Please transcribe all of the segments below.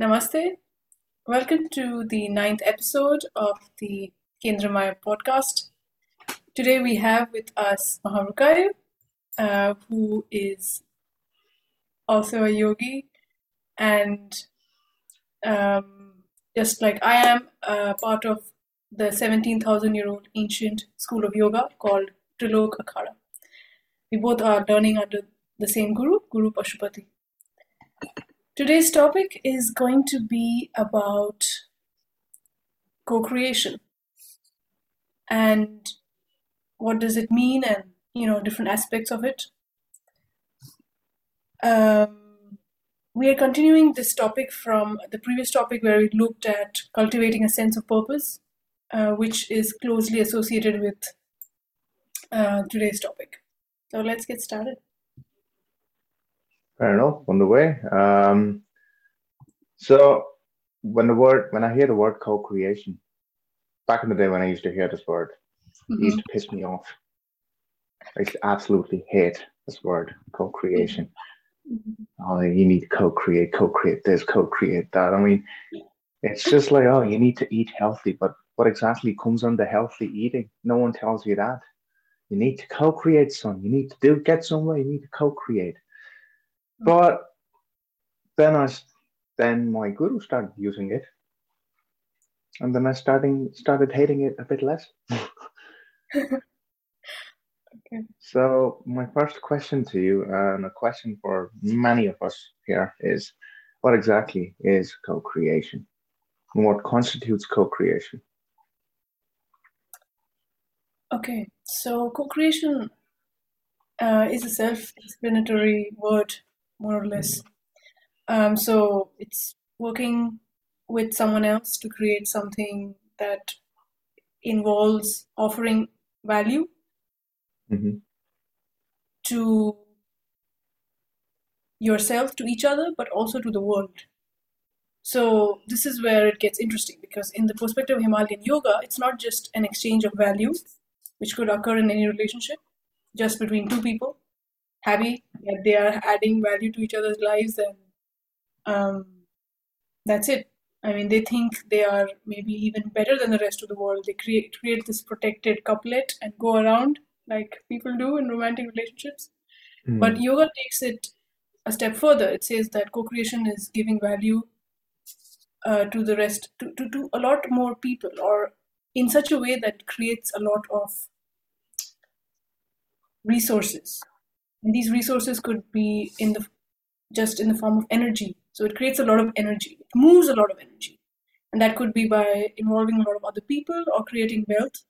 Namaste. Welcome to the ninth episode of the Kendra Maya podcast. Today we have with us Maha Vrukayu, uh, who is also a yogi and um, just like I am, uh, part of the 17,000 year old ancient school of yoga called Trilok Akhada. We both are learning under the same guru, Guru Pashupati. Today's topic is going to be about co creation and what does it mean and you know different aspects of it. Um, we are continuing this topic from the previous topic where we looked at cultivating a sense of purpose uh, which is closely associated with uh, today's topic. So let's get started fair enough on the way um, so when the word when i hear the word co-creation back in the day when i used to hear this word it used to piss me off I used to absolutely hate this word, co-creation. Oh, you need to co-create, co-create this, co-create that. I mean, it's just like, oh, you need to eat healthy, but what exactly comes under healthy eating? No one tells you that. You need to co-create some. You need to do get somewhere. You need to co-create. But then I, then my guru started using it, and then I starting started hating it a bit less. Okay. So my first question to you, and a question for many of us here, is what exactly is co-creation? And what constitutes co-creation? Okay, so co-creation uh, is a self-explanatory word, more or less. Um, so it's working with someone else to create something that involves offering value Mhm. to yourself, to each other, but also to the world. So this is where it gets interesting because in the perspective of Himalayan yoga, it's not just an exchange of value, which could occur in any relationship, just between two people, happy that they are adding value to each other's lives, and um, that's it. I mean, they think they are maybe even better than the rest of the world. They create create this protected couplet and go around like people do in romantic relationships. But Mm. yoga takes it a step further. It says that co-creation is giving value uh, to the rest, to, to, to a lot more people, or in such a way that creates a lot of resources. And these resources could be in the just in the form of energy. So it creates a lot of energy. It moves a lot of energy. And that could be by involving a lot of other people or creating wealth.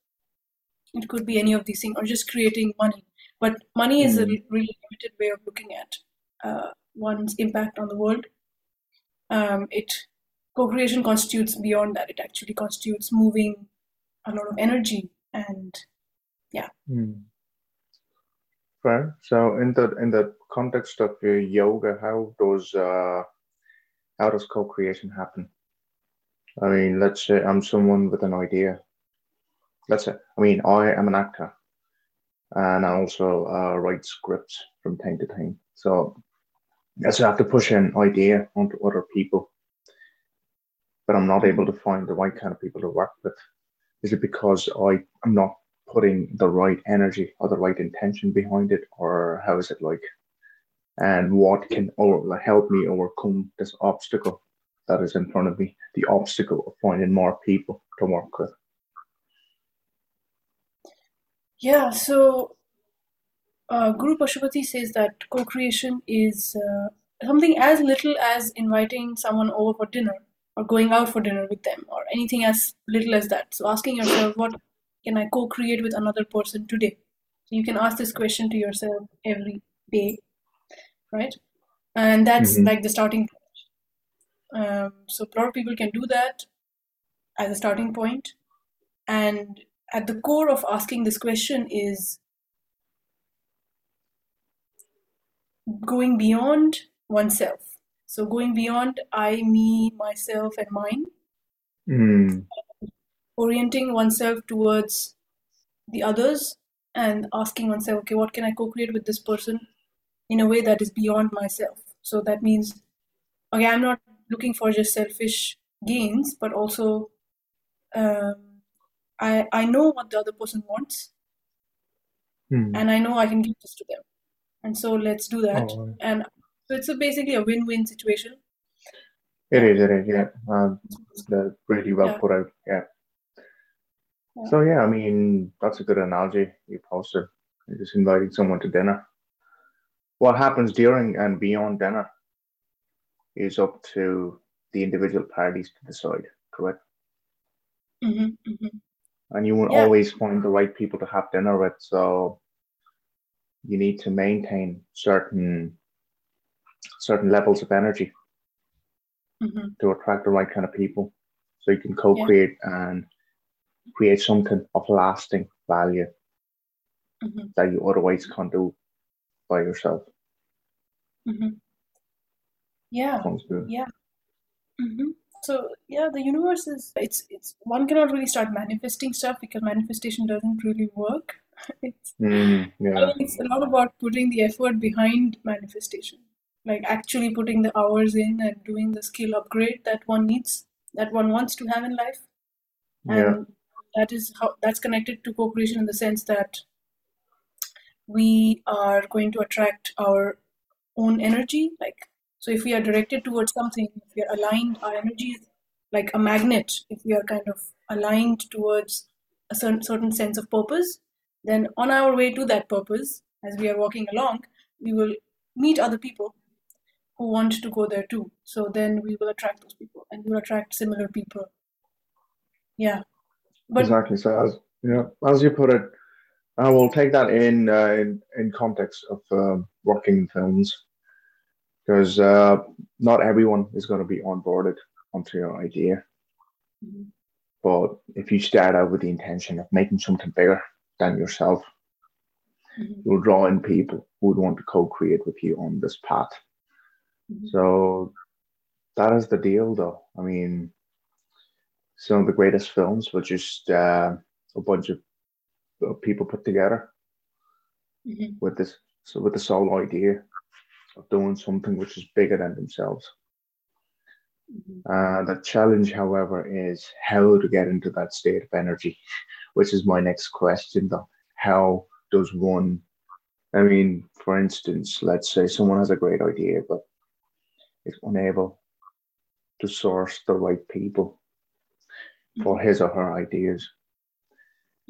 It could be any of these things, or just creating money. But money is a Mm. really limited way of looking at uh, one's impact on the world. Um, it co-creation constitutes beyond that. It actually constitutes moving a lot of energy, and yeah. Mm. So in the in the context of yoga, how does uh, how does co-creation happen? I mean, let's say I'm someone with an idea. Let's say, I mean, I am an actor, and I also uh, write scripts from time to time. So let's I have to push an idea onto other people, but I'm not able to find the right kind of people to work with. Is it because I am not putting the right energy or the right intention behind it, or how is it like? And what can or help me overcome this obstacle that is in front of me? The obstacle of finding more people to work with. Yeah, so uh, Guru Pashupati says that co-creation is uh, something as little as inviting someone over for dinner or going out for dinner with them or anything as little as that. So asking yourself, what can I co-create with another person today? So you can ask this question to yourself every day, right? And that's Mhm. like the starting point. Um, so a lot of people can do that as a starting point. And at the core of asking this question is going beyond oneself. So going beyond I, me, myself, and mine, Mm. Orienting oneself towards the others and asking oneself, okay, what can I co-create with this person in a way that is beyond myself? So that means, okay, I'm not looking for just selfish gains, but also um, I I know what the other person wants, Hmm. and I know I can give this to them, and so let's do that. Oh, And so it's a basically a win-win situation. it is, it is, yeah. Um, that's really well Yeah. put out, yeah. Yeah. So yeah, I mean that's a good analogy you posted. You're just inviting someone to dinner. What happens during and beyond dinner is up to the individual parties to decide, correct? hmm hmm And you won't Yeah. always find the right people to have dinner with, so you need to maintain certain certain levels of energy hmm to attract the right kind of people, so you can co-create and create something of lasting value hmm that you otherwise can't do by yourself. hmm Yeah. Sounds good. hmm So yeah, the universe is it's it's one cannot really start manifesting stuff because manifestation doesn't really work. It's Mm, I yeah, it's a lot about putting the effort behind manifestation, like actually putting the hours in and doing the skill upgrade that one needs, that one wants to have in life. yeah, And that is how that's connected to co-creation in the sense that we are going to attract our own energy. Like, so if we are directed towards something, if we are aligned, our energy is like a magnet. If we are kind of aligned towards a certain, certain sense of purpose, then on our way to that purpose, as we are walking along, we will meet other people who want to go there too. So then we will attract those people and we will attract similar people. Yeah. But exactly. So as yeah, as you put it, I will take that in uh, in in context of um working in films because uh, not everyone is going to be onboarded onto your idea. But if you start out with the intention of making something bigger than yourself, Mhm. you'll draw in people who would want to co-create with you on this path. Mhm. So that is the deal, though. I mean, some of the greatest films were just uh, a bunch of uh, people put together Mhm. with this, so with the sole idea of doing something which is bigger than themselves. Mhm. Uh, the challenge, however, is how to get into that state of energy, which is my next question, though. How does one, I mean, for instance, let's say someone has a great idea, but is unable to source the right people for his or her ideas.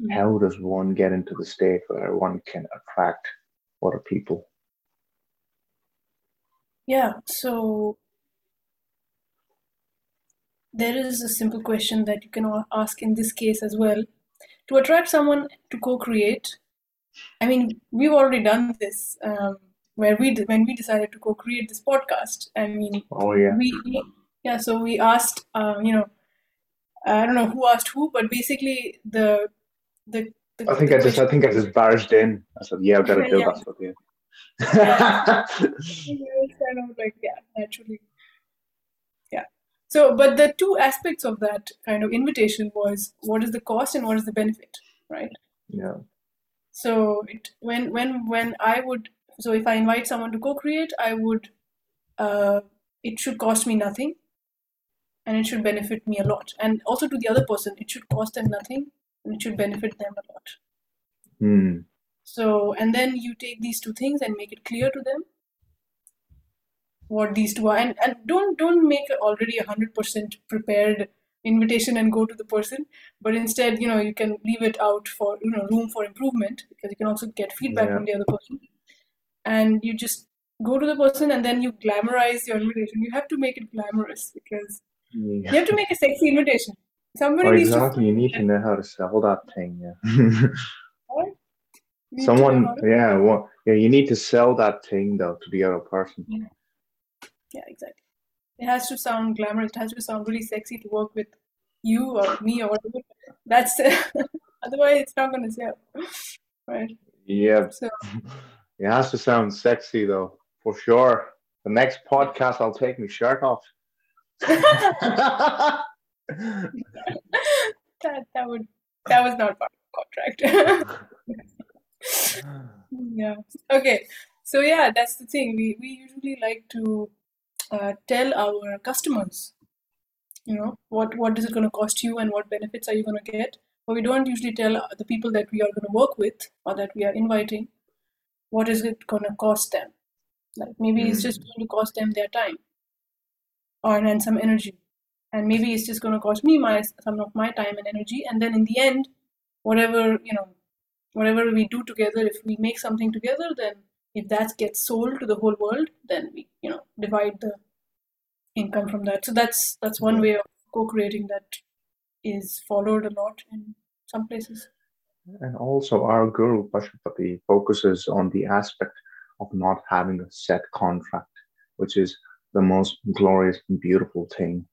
Mhm. How does one get into the state where one can attract other people? Yeah, so there is a simple question that you can ask in this case as well. To attract someone to co-create, I mean, we've already done this um, where we when we decided to co-create this podcast. I mean, Oh, yeah. we yeah, so we asked, uh, you know, I don't know who asked who, but basically the the the, I think the I just, I think I just barged in. I said, "Yeah, I've got to do Yeah. that with you." kind of like yeah, naturally. Yeah. So, but the two aspects of that kind of invitation was what is the cost and what is the benefit, right? yeah, So it when when when I would so if I invite someone to co-create, I would uh, it should cost me nothing, and it should benefit me a lot, and also to the other person, it should cost them nothing, and it should benefit them a lot. Hmm. So, and then you take these two things and make it clear to them what these two are, and, and don't don't make already a hundred percent prepared invitation and go to the person, but instead, you know, you can leave it out for you know room for improvement because you can also get feedback Yeah. from the other person, and you just go to the person and then you glamorize your invitation. You have to make it glamorous because you have to make a sexy invitation. Somebody Oh, needs to exactly. You need to know how to sell that thing. Yeah. you need to know Someone, yeah, well, yeah. You need to sell that thing though to the other person. Yeah, exactly. It has to sound glamorous. It has to sound really sexy to work with you or me or whatever. That's otherwise it's not going to sell, right? Yeah, So it has to sound sexy though, for sure. The next podcast, I'll take my shirt off. That that would that was not part of the contract. yeah. Okay. So yeah, that's the thing. We we usually like to uh, tell our customers, you know, what what is it going to cost you and what benefits are you going to get. But we don't usually tell the people that we are going to work with or that we are inviting what is it going to cost them. Like maybe mm. it's just going to cost them their time or and some energy, and maybe it's just going to cost me my some of my time and energy, and then in the end, whatever you know, whatever we do together, if we make something together, then if that gets sold to the whole world, then we you know divide the income from that. So that's that's one mm-hmm. way of co-creating that is followed a lot in some places. And also, our guru Pashupati focuses on the aspect of not having a set contract, which is the most glorious and beautiful thing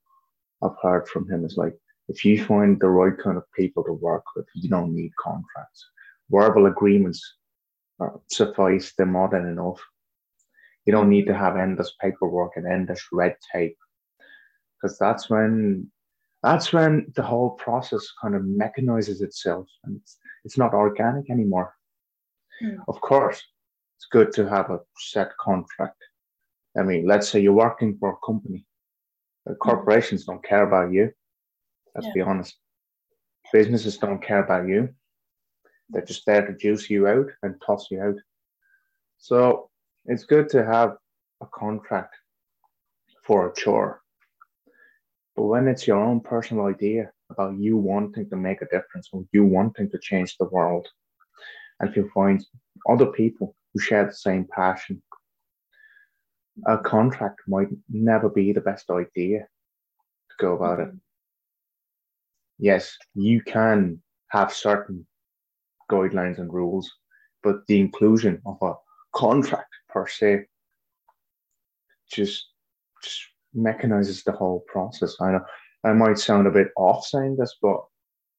I've heard from him. Is like if you find the right kind of people to work with, you don't need contracts. Verbal agreements uh, suffice, they're more than enough. You don't need to have endless paperwork and endless red tape because that's when that's when the whole process kind of mechanizes itself and it's, it's not organic anymore. Mm. Of course, it's good to have a set contract. I mean, let's say you're working for a company. The hmm. corporations mm. don't care about you. Let's yeah. be honest. Businesses don't care about you. They're just there to juice you out and toss you out. So it's good to have a contract for a chore. But when it's your own personal idea about you wanting to make a difference or you wanting to change the world, and if you find other people who share the same passion, a contract might never be the best idea to go about it. Yes, you can have certain guidelines and rules, but the inclusion of a contract per se just, just mechanizes the whole process. I know I might sound a bit off saying this, but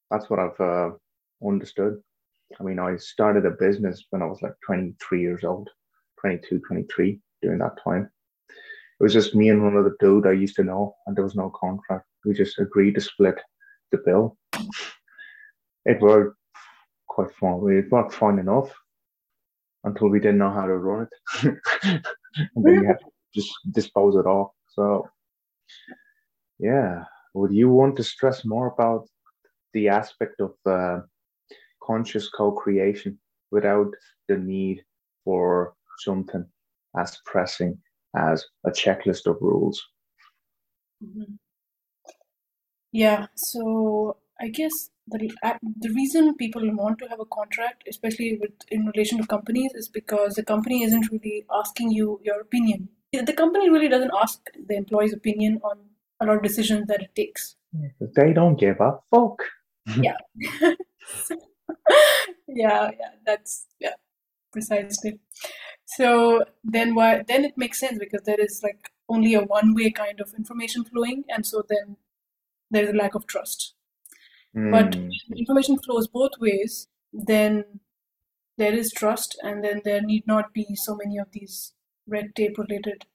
that's what I've uh, understood. I mean, I started a business when I was like 23 years old, 22, 23 during that time. It was just me and one other dude I used to know, and there was no contract. We just agreed to split the bill. It worked quite fine. It worked fine enough until we didn't know how to run it. and then we had to just dispose it off. So, yeah, would you want to stress more about the aspect of uh, conscious co-creation without the need for something as pressing as a checklist of rules? Mm-hmm. Yeah, so I guess the the reason people want to have a contract, especially with in relation to companies, is because the company isn't really asking you your opinion the company really doesn't ask the employee's opinion on a lot of decisions that it takes. They don't give a fuck. yeah. yeah, yeah, that's yeah, precisely. So then why then it makes sense because there is like only a one way kind of information flowing and so then there is a lack of trust. Mm. But information flows both ways, then there is trust and then there need not be so many of these red tape related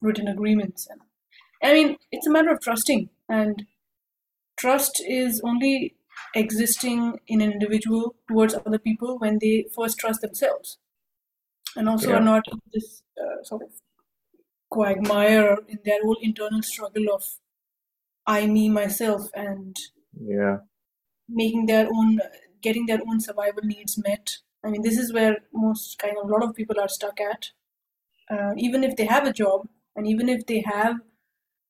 written agreements. And I mean, it's a matter of trusting, and trust is only existing in an individual towards other people when they first trust themselves, and also yeah. are not in this uh, sort of quagmire in their whole internal struggle of I, me, myself, and yeah, making their own, getting their own survival needs met. I mean, this is where most kind of a lot of people are stuck at uh, even if they have a job and even if they have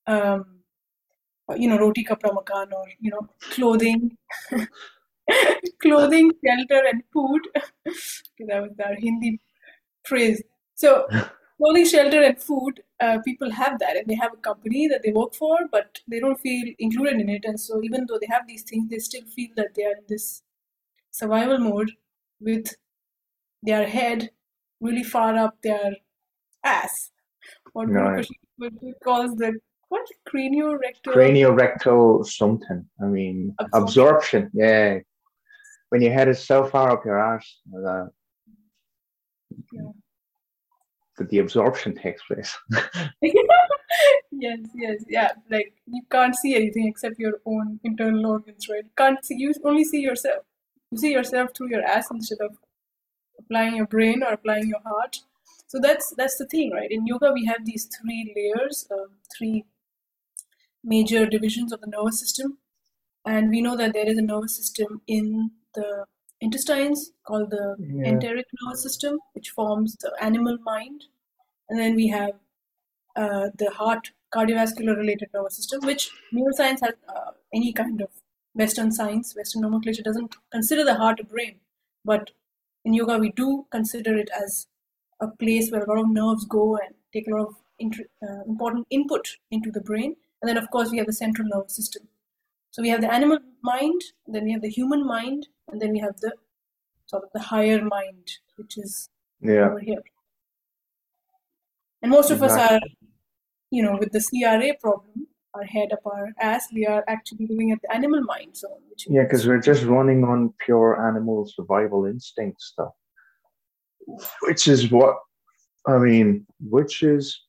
um, you know roti kapra makan or you know clothing clothing shelter and food that was our hindi phrase so clothing shelter and food uh, people have that and they have a company that they work for but they don't feel included in it and so even though they have these things they still feel that they are in this survival mode with their head really far up their ass. What no. calls the what craniorectal craniorectal something. I mean absorption. absorption. Yeah, when your head is so far up your ass yeah. that the absorption takes place. yes, yes, yeah. Like you can't see anything except your own internal organs, right? You can't see. You only see yourself. You see yourself through your ass instead of applying your brain or applying your heart so that's that's the thing, right? In yoga, we have these three layers, uh, three major divisions of the nervous system, and we know that there is a nervous system in the intestines called the Yeah. enteric nervous system, which forms the animal mind, and then we have uh, the heart cardiovascular related nervous system, which neuroscience has uh, any kind of Western science, Western nomenclature doesn't consider the heart a brain, but in yoga we do consider it as a place where a lot of nerves go and take a lot of uh, important input into the brain. And then, of course, we have the central nervous system. So we have the animal mind, then we have the human mind, and then we have the sort of the higher mind, which is Yeah. over here. And most of us are, you know, with the CRA problem, our head up our ass, we are actually living at the animal mind zone, which Yeah, because we're just running on pure animal survival instinct stuff, which is what I mean, which is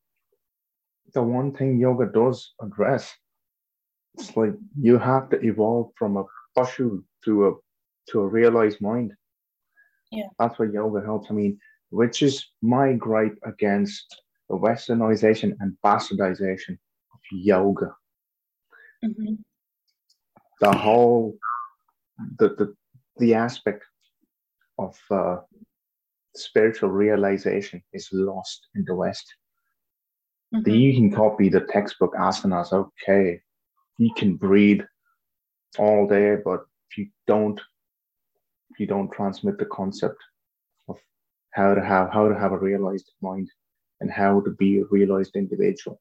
the one thing yoga does address. It's like you have to evolve from a pashu to a to a realized mind. Yeah. That's what yoga helps. I mean, which is my gripe against the westernization and bastardization of yoga. Mhm. the whole the the, the aspect of uh, spiritual realization is lost in the west Mhm. the, you can copy the textbook asanas okay you can breathe all day but if you don't if you don't transmit the concept of how to have how to have a realized mind and how to be a realized individual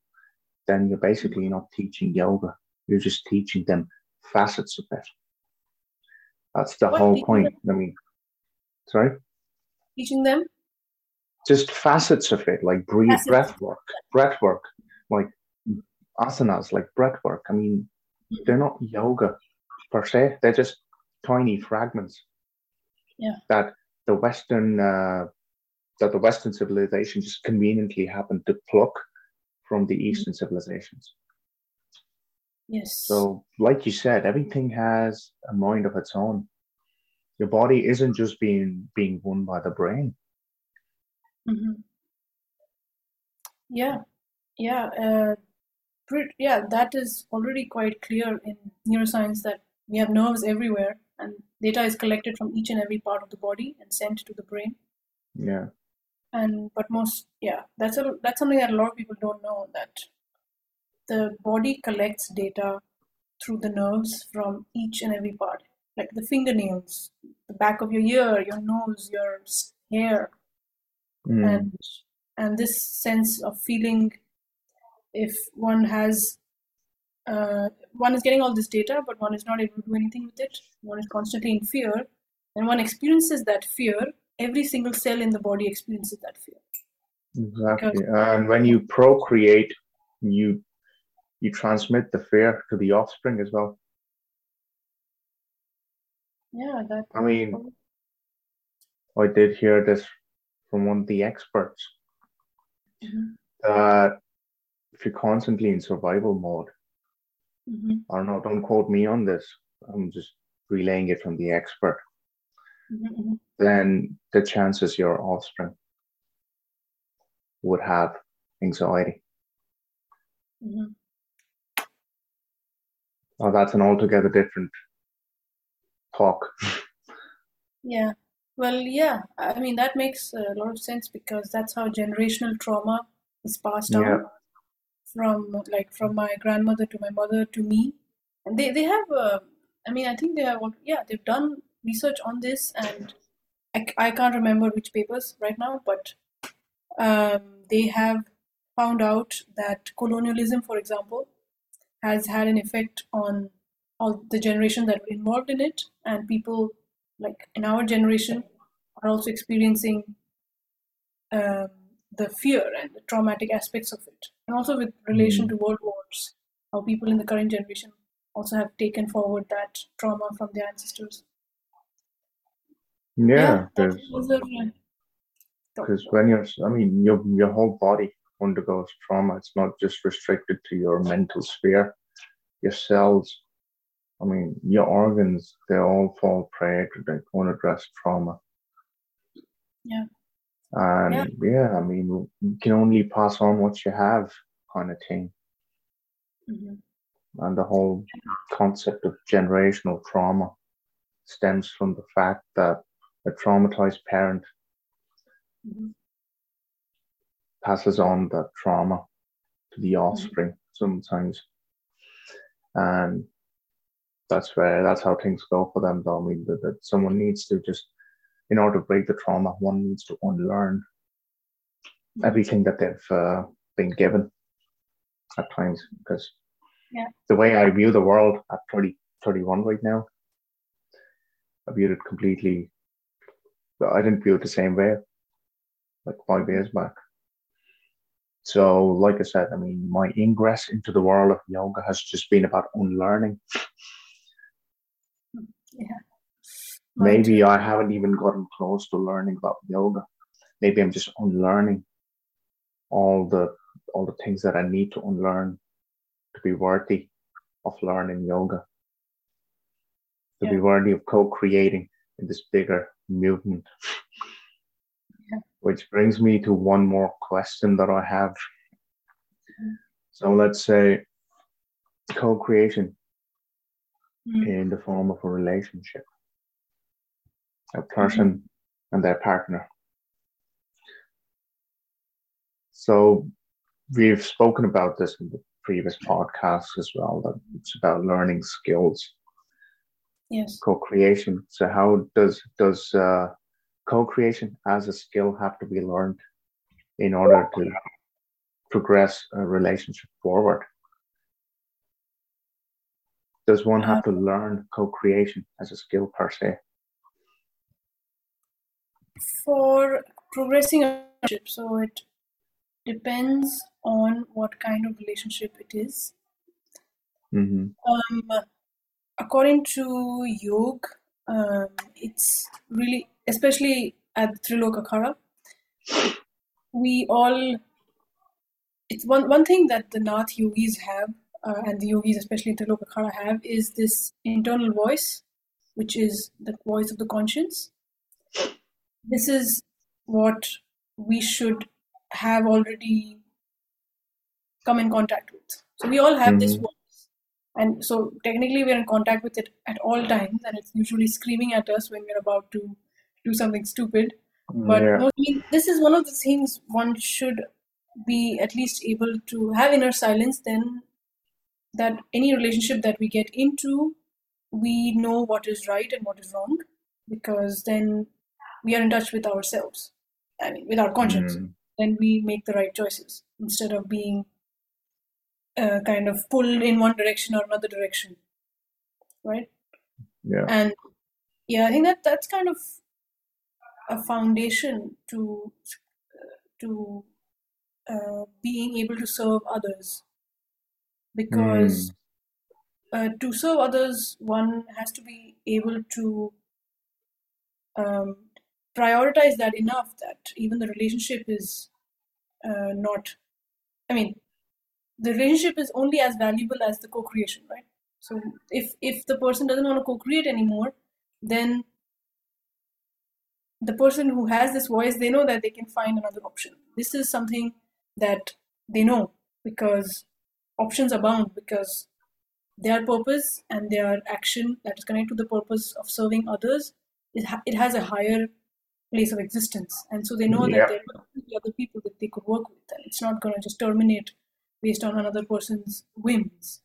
then you're basically not teaching yoga. You're just teaching them facets of it. That's the What whole point. i mean sorry? Teaching them? Just facets of it, like breathe, breath work, breath work, like asanas, like breath work. I mean, they're not yoga per se; they're just tiny fragments. Yeah. That the Western uh, that the Western civilization just conveniently happened to pluck from the Eastern civilizations. yes So, like you said, everything has a mind of its own. Your body isn't just being being won by the brain. hmm Yeah, yeah, uh, yeah. That is already quite clear in neuroscience that we have nerves everywhere, and data is collected from each and every part of the body and sent to the brain. Yeah. And but most, yeah, that's a that's something that a lot of people don't know that the body collects data through the nerves from each and every part, like the fingernails, the back of your ear, your nose, your hair, Mm. and and this sense of feeling if one has uh, one is getting all this data but one is not able to do anything with it one is constantly in fear and one experiences that fear every single cell in the body experiences that fear Exactly. And when you procreate, you you transmit the fear to the offspring as well. yeah that I mean, I did hear this from one of the experts Mhm. that if you're constantly in survival mode, Mhm, I don't know, don't quote me on this. I'm just relaying it from the expert. mhm, mhm. Then the chances your offspring would have anxiety. Mhm. Oh, that's an altogether different talk. Yeah. Well, yeah. I mean, that makes a lot of sense because that's how generational trauma is passed Yeah. From like from my grandmother to my mother to me. And they they have uh, I mean, I think they have yeah, they've done research on this and I, I can't remember which papers right now, but um, they have found out that colonialism, for example, has had an effect on all the generation that were involved in it, and people like in our generation are also experiencing um, the fear and the traumatic aspects of it, and also with hmm. relation to world wars, how people in the current generation also have taken forward that trauma from their ancestors. Yeah, because because when you're, I mean, your your whole body undergoes trauma. It's not just restricted to your mental sphere. Your cells, I mean, your organs, they all fall prey to the unaddressed trauma. Yeah. And yeah. yeah, I mean, you can only pass on what you have, kind of thing. Mm-hmm. And the whole concept of generational trauma stems from the fact that a traumatized parent mm-hmm. passes on that trauma to the mm-hmm. offspring mm-hmm. sometimes. And that's where that's how things go for them though. I mean that, that someone needs to just in order to break the trauma, one needs to unlearn everything that they've uh, been given at times because yeah. the way I view the world at 30, 31 right now, I viewed it completely, I didn't view it the same way like five years back. So, like I said, I mean, my ingress into the world of yoga has just been about unlearning. Yeah. Maybe I haven't even gotten close to learning about yoga. Maybe I'm just unlearning all the all the things that I need to unlearn to be worthy of learning yoga. To yeah. be worthy of co-creating in this bigger movement. Yeah. Which brings me to one more question that I have. Mm-hmm. So let's say co-creation mm-hmm. in the form of a relationship a person mm-hmm. and their partner. So we've spoken about this in the previous podcasts as well, that it's about learning skills. Yes. Co-creation. So how does does uh, co-creation as a skill have to be learned in order to progress a relationship forward? Does one have uh, to learn co-creation as a skill per se? For progressing a relationship. So it depends on what kind of relationship it is. Mm-hmm. Um, according to yoga, um, it's really, especially at Trilok Akhada, we all. It's one one thing that the Nath yogis have, uh, and the yogis, especially in Trilok Akhada, have is this internal voice, which is the voice of the conscience this is what we should have already come in contact with. So we all have mm-hmm. this voice. And so technically we're in contact with it at all times and it's usually screaming at us when we're about to do something stupid. But yeah. mostly this is one of the things one should be at least able to have inner silence then that any relationship that we get into we know what is right and what is wrong because then we are in touch with ourselves. I mean with our conscience. Mm. then we make the right choices instead of being uh, kind of pulled in one direction or another direction. Right? Yeah. And yeah i think that that's kind of a foundation to uh, to uh, being able to serve others. Because mm. uh, to serve others one has to be able to um, prioritize that enough that even the relationship is uh, not i mean the relationship is only as valuable as the co-creation right? So if if the person doesn't want to co-create anymore then the person who has this voice they know that they can find another option. This is something that they know because options abound because their purpose and their action that is connected to the purpose of serving others it, ha- it has a higher place of existence. And so they know yeah. that there are other people that they could work with and it's not going to just terminate based on another person's whims.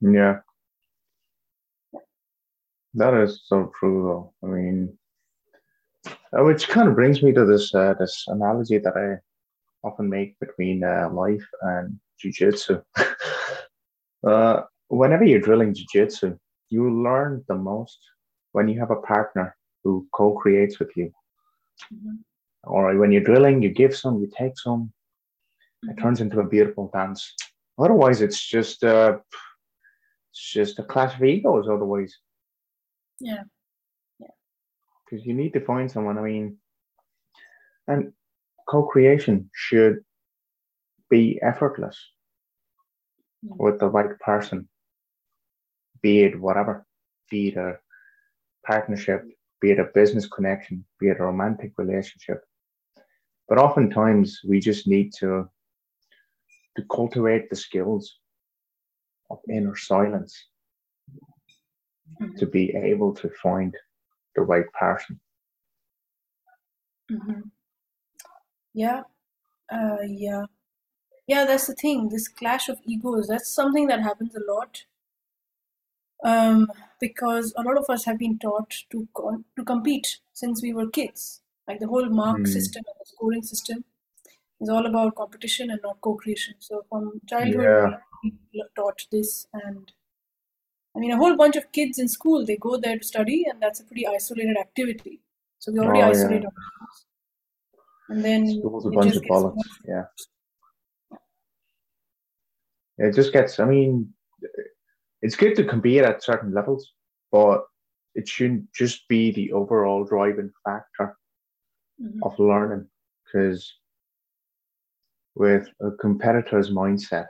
Yeah. That is so true though. I mean uh, which kind of brings me to this uh, this analogy that i often make between uh, life and jiu-jitsu. Uh, whenever you're drilling jiu-jitsu you learn the most when you have a partner who co-creates with you Mm-hmm. Or when you're drilling, you give some, you take some. Mm-hmm. It turns into a beautiful dance. Otherwise, it's just uh, it's just a clash of egos. Otherwise, yeah, yeah. Because you need to find someone. I mean, and co-creation should be effortless mm-hmm. with the right person, be it whatever, be it a partnership, be it a business connection, be it a romantic relationship. but oftentimes we just need to to cultivate the skills of inner silence to be able to find the right person. Mm-hmm. Yeah, uh, yeah, yeah. That's the thing. This clash of egos. That's something that happens a lot. Um, because a lot of us have been taught to co- to compete since we were kids. Like the whole mark Hmm. system and the scoring system is all about competition and not co-creation. So from childhood, Yeah. we were taught this, and I mean, a whole bunch of kids in school they go there to study, and that's a pretty isolated activity. So we already Oh, yeah. ourselves, and then School's a bunch of bollocks. Yeah. It just gets, I mean, it's good to compete at certain levels, but it shouldn't just be the overall driving factor Mhm. of learning because with a competitor's mindset,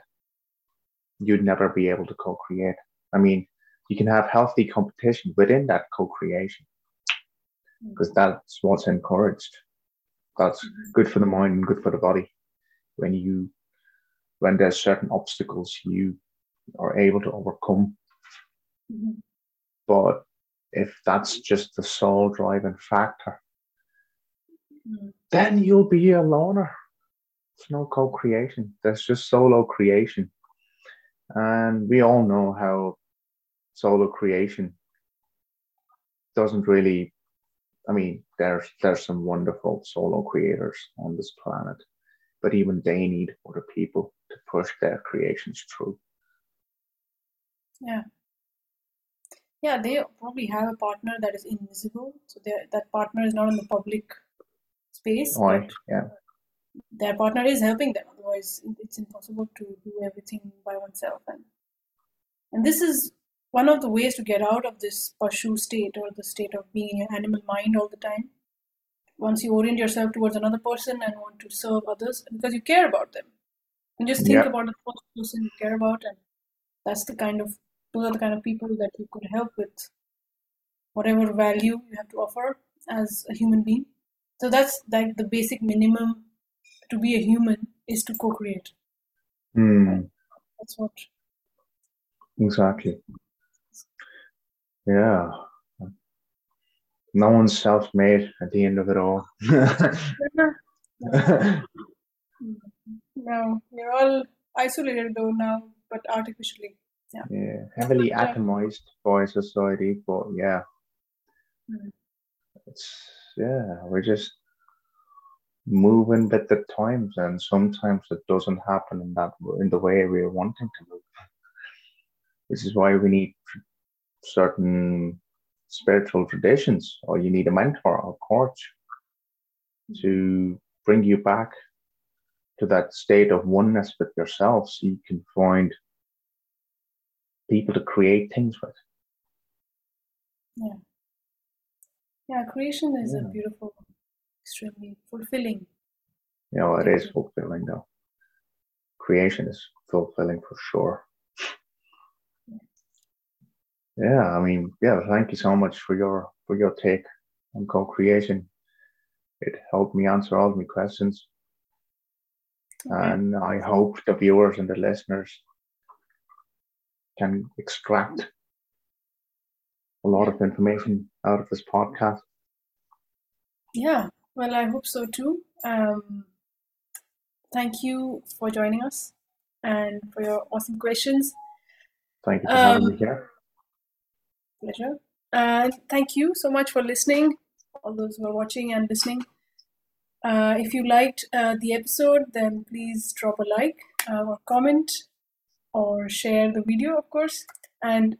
you'd never be able to co create. I mean, you can have healthy competition within that co creation because that's what's encouraged. That's Mhm. good for the mind and good for the body. When you, when there's certain obstacles you are able to overcome. Mhm. But if that's just the sole driving factor, Mhm. then you'll be a loner. It's no co creation, there's just solo creation. And we all know how solo creation doesn't really, I mean, there's, there's some wonderful solo creators on this planet, but even they need other people to push their creations through. Yeah. Yeah, they probably have a partner that is invisible. So that partner is not in the public space, Right. Yeah. their partner is helping them. Otherwise, it's impossible to do everything by oneself. And and this is one of the ways to get out of this pashu state or the state of being in your animal mind all the time. Once you orient yourself towards another person and want to serve others because you care about them. And just think Yeah. about the person you care about and that's the kind of those are the kind of people that you could help with whatever value you have to offer as a human being. So that's like the basic minimum to be a human is to co-create. Hmm, That's what exactly. Yeah. No one's self made at the end of it all. no, we're all isolated though now, but artificially. Yeah. yeah, heavily atomized by society, but yeah, Mm. it's yeah, we're just moving with the times, and sometimes it doesn't happen in that in the way we're wanting to move. This is why we need certain spiritual traditions, or you need a mentor or coach to bring you back to that state of oneness with yourself, so you can find people to create things with. Yeah, Yeah, creation is a beautiful, extremely fulfilling. Yeah, know, it is fulfilling though. Creation is fulfilling for sure. Yeah, I mean, yeah, thank you so much for your for your take on co-creation. It helped me answer all of my questions. Okay. And I hope the viewers and the listeners can extract a lot of information out of this podcast. Yeah, well, I hope so too. Um, thank you for joining us and for your awesome questions. Thank you for having Um, me here. Pleasure. And thank you so much for listening, all those who are watching and listening. Uh, if you liked uh, the episode, then please drop a like uh, or comment or share the video, of course. And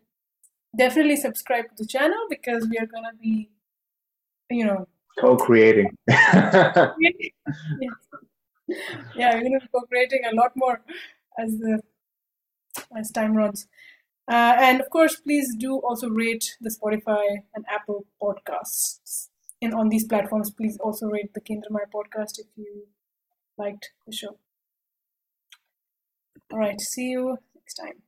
definitely subscribe to the channel because we are going to be, you know, Co-creating. yeah, yeah we're going to be co-creating a lot more as the as time runs. Uh, and of course, please do also rate the Spotify and Apple podcasts. And on these platforms, please also rate the Kendra Maya podcast if you liked the show. All right, see you next time.